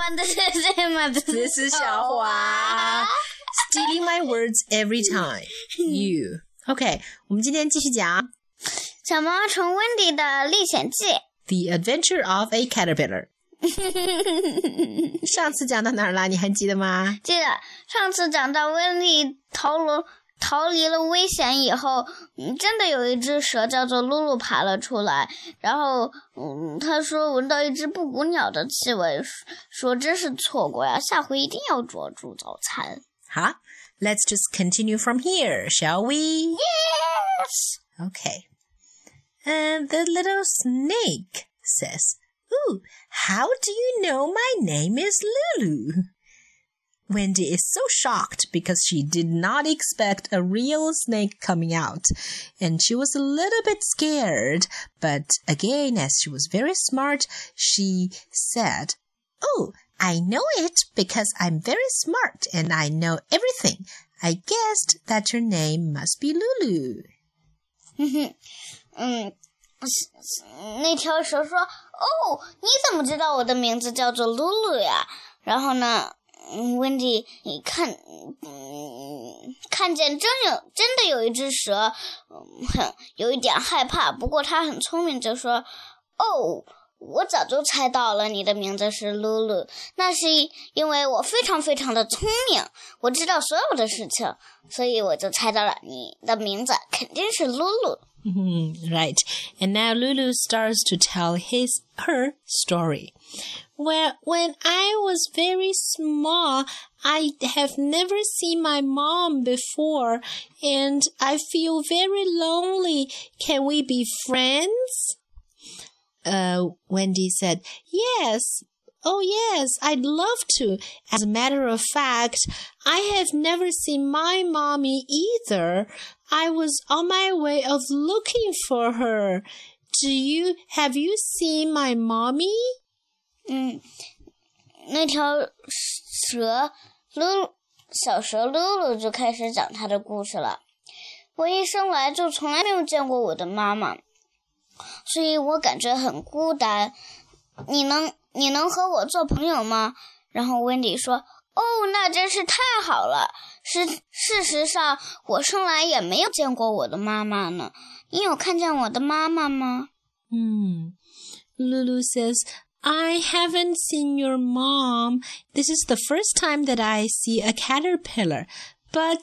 吗？这是谁吗？这 This is 小华 stealing my words every time. You. OK，我们今天继续讲小毛虫温迪的历险记。The Adventure of a Caterpillar。上次讲到哪儿了？你还记得吗？记得上次讲到温迪逃了逃离了危险以后，嗯，真的有一只蛇叫做露露爬了出来，然后，嗯，他说闻到一只布谷鸟的气味，说真是错过呀，下回一定要捉住早餐。好，Let's just continue from here, shall we? Yes. Okay. And the little snake says, Ooh, how do you know my name is Lulu? Wendy is so shocked because she did not expect a real snake coming out, and she was a little bit scared. But again, as she was very smart, she said, Oh, I know it because I'm very smart and I know everything. I guessed that your name must be Lulu. 哼哼，嗯，那条蛇说：“哦，你怎么知道我的名字叫做露露呀？”然后呢， 嗯，温迪，你看，嗯，看见真有真的有一只蛇，嗯，很有一点害怕，不过他很聪明，就说：“哦。”我早就猜到了，你的名字是露露。那是因为我非常非常的聪明，我知道所有的事情，所以我就猜到了你的名字肯定是露露。嗯 right. And now Lulu starts to tell his her story. Well, when I was very small, I have never seen my mom before, and I feel very lonely. Can we be friends? Uh, Wendy said, Yes. Oh, yes, I'd love to. As a matter of fact, I have never seen my mommy either. I was on my way of looking for her. Do you, have you seen my mommy? 嗯，那条蛇露小蛇露露就开始讲它的故事了。我一生来就从来没有见过我的妈妈，所以我感觉很孤单。你能你能和我做朋友吗？然后温迪说：“哦，那真是太好了。事事实上，我生来也没有见过我的妈妈呢。你有看见我的妈妈吗？” Hmm. Lulu says, I haven't seen your mom. This is the first time that I see a caterpillar, but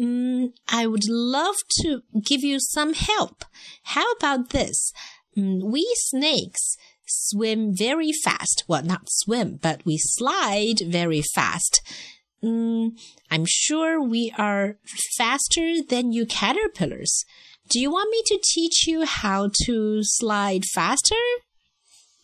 mm, I would love to give you some help. How about this? Mm, we snakes swim very fast. Well, not swim, but we slide very fast. Mm, I'm sure we are faster than you caterpillars. Do you want me to teach you how to slide faster?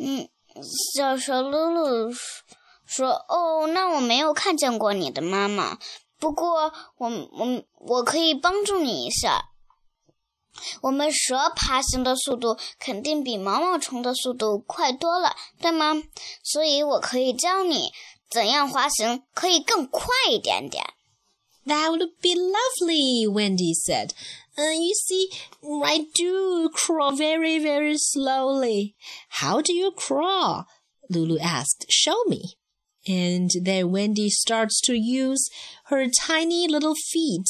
嗯，小蛇露露说：“哦，那我没有看见过你的妈妈，不过我我我可以帮助你一下。我们蛇爬行的速度肯定比毛毛虫的速度快多了，对吗？所以我可以教你怎样滑行可以更快一点点。” That would be lovely, Wendy said. Uh, you see, I do crawl very, very slowly. How do you crawl? Lulu asked. Show me. And then Wendy starts to use her tiny little feet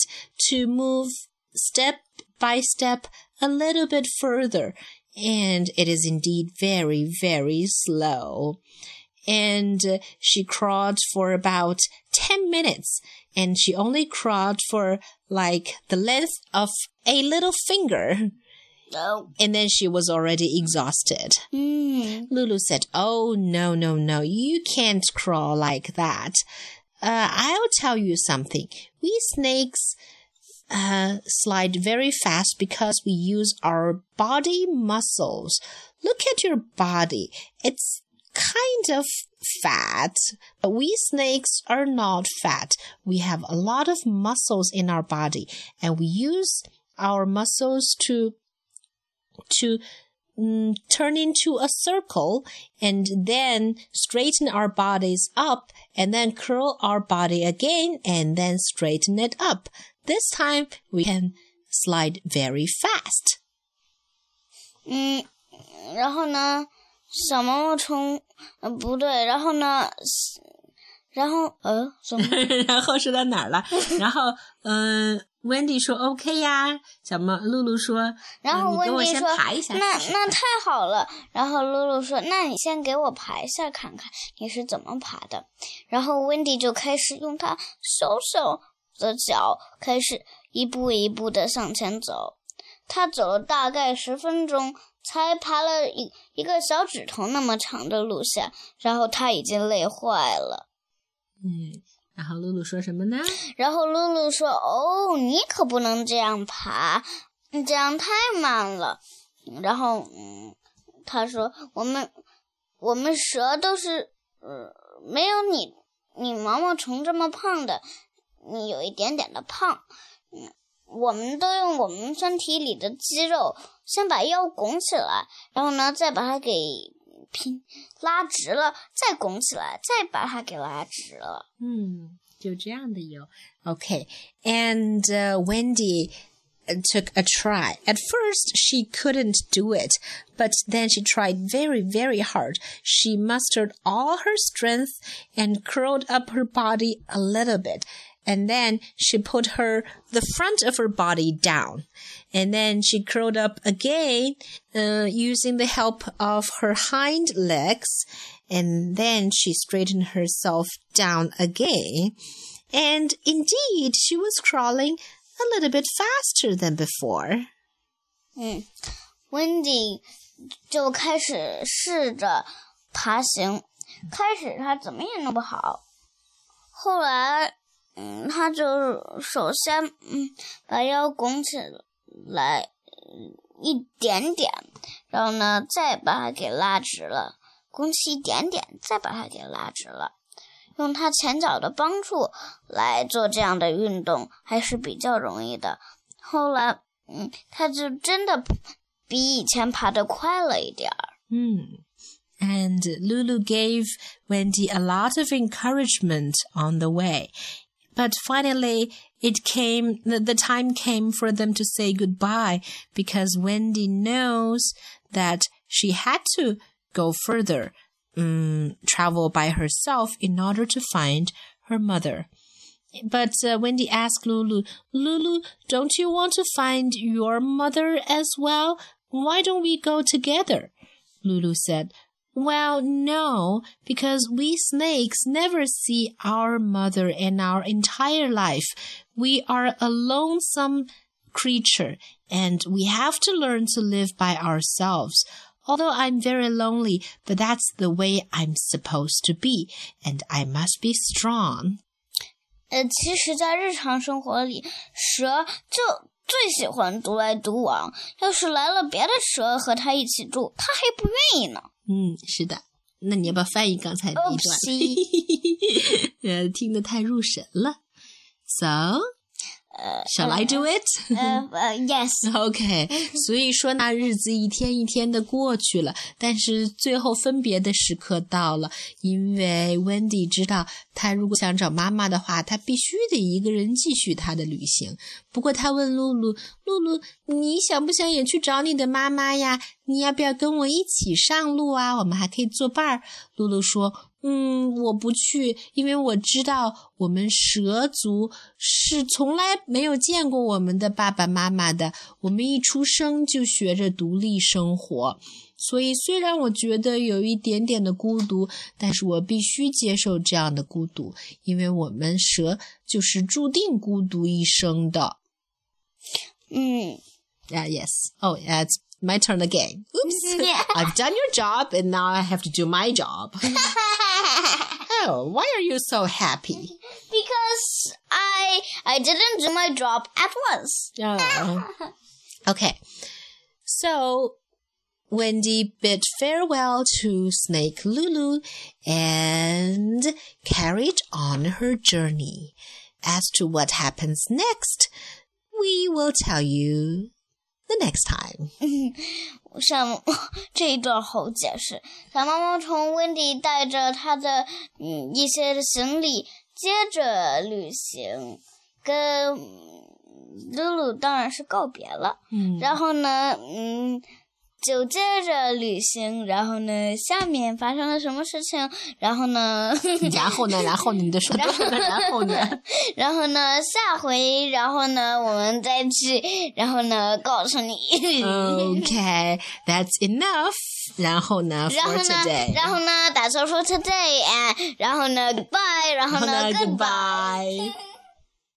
to move step by step a little bit further. And it is indeed very, very slow. And she crawled for about 10 minutes and she only crawled for like the length of a little finger. Oh, And then she was already exhausted. 嗯 Lulu said, Oh, no, no, no, you can't crawl like that. Uh, I'll tell you something. We snakes uh, slide very fast because we use our body muscles. Look at your body. It's kind of fat, but we snakes are not fat. We have a lot of muscles in our body and we use our muscles to to mm, turn into a circle and then straighten our bodies up and then curl our body again and then straighten it up. This time we can slide very fast. 嗯，然后呢， 小毛毛虫，呃，不对，然后呢，然后呃，什么？然后说到哪儿了？然后嗯、Wendy 说 OK 呀，小毛露露说，然后嗯你给我先温迪说爬一下试试那那太好了。然后露露说：“那你先给我爬一下看看你是怎么爬的。”然后温迪就开始用他小小的脚开始一步一步的向前走。他走了大概十分钟，才爬了一一个小指头那么长的路线，然后他已经累坏了。嗯，然后露露说什么呢？然后露露说：“哦，你可不能这样爬，你这样太慢了。”然后，嗯，他说：“我们我们蛇都是，呃，没有你你毛毛虫这么胖的，你有一点点的胖。嗯，我们都用我们身体里的肌肉先把腰拱起来，然后呢，再把它给拼拉直了，再拱起来，再把它给拉直了。”嗯，就这样的哟。Okay, and uh, Wendy uh, took a try. At first, she couldn't do it, but then she tried very, very hard. She mustered all her strength and curled up her body a little bit. And then she put her the front of her body down, and then she curled up again uh, using the help of her hind legs and then she straightened herself down again. And indeed, she was crawling a little bit faster than before. 嗯，温迪就开始试着爬行，开始他怎么也弄不好，后来，嗯， 他就首先嗯把腰拱起来一点点，然后呢再把它给拉直了，拱起一点点，再把它给拉直了。用他前脚的帮助来做这样的运动还是比较容易的。后来，嗯，他就真的比以前爬得快了一点儿。嗯 And Lulu gave Wendy a lot of encouragement on the way. But finally, it came, the, the time came for them to say goodbye because Wendy knows that she had to go further, um, travel by herself in order to find her mother. But uh, Wendy asked Lulu, Lulu, don't you want to find your mother as well? Why don't we go together? Lulu said, Well, no, because we snakes never see our mother in our entire life. We are a lonesome creature and we have to learn to live by ourselves. Although I'm very lonely, but that's the way I'm supposed to be, and I must be strong. 呃，其实，在日常生活里，蛇就最喜欢独来独往。要是来了别的蛇和它一起住，它还不愿意呢。 嗯，是的。那你要不要翻译刚才那一段？呃，听得太入神了。So, 呃 shall I do it? 呃呃，yes，OK，所以说那，日子一天一天的过去了，但是最后分别的时刻到了，因为 Wendy 知道，她如果想找妈妈的话，她必须得一个人继续她的旅行。不过她问露露：“露露，你想不想也去找你的妈妈呀？你要不要跟我一起上路啊？我们还可以作伴儿。”露露说：“嗯，我不去，因为我知道我们蛇族是从来没有见过我们的爸爸妈妈的。我们一出生就学着独立生活，所以虽然我觉得有一点点的孤独，但是我必须接受这样的孤独，因为我们蛇就是注定孤独一生的。嗯，Yeah, yes. Oh, yeah, it's my turn again. Oops. I've done your job and now I have to do my job. oh, why are you so happy? because I I didn't do my job at once. Oh. Okay. So Wendy bid farewell to Snake Lulu and carried on her journey. As to what happens next, we will tell you the next time. 像 这一段好解释。小毛毛虫温迪带着他的嗯一些行李，接着旅行，跟嗯露露当然是告别了。嗯然后呢，嗯，就接着旅行。然后呢，下面发生了什么事情？然后呢？然后呢？然后你的说然后呢？然后呢？下回，然后呢？我们再去，然后呢？告诉你。Okay, that's enough. 然后呢？然后呢？然后呢？That's all for today. 然后呢？Goodbye. 然后呢？Goodbye.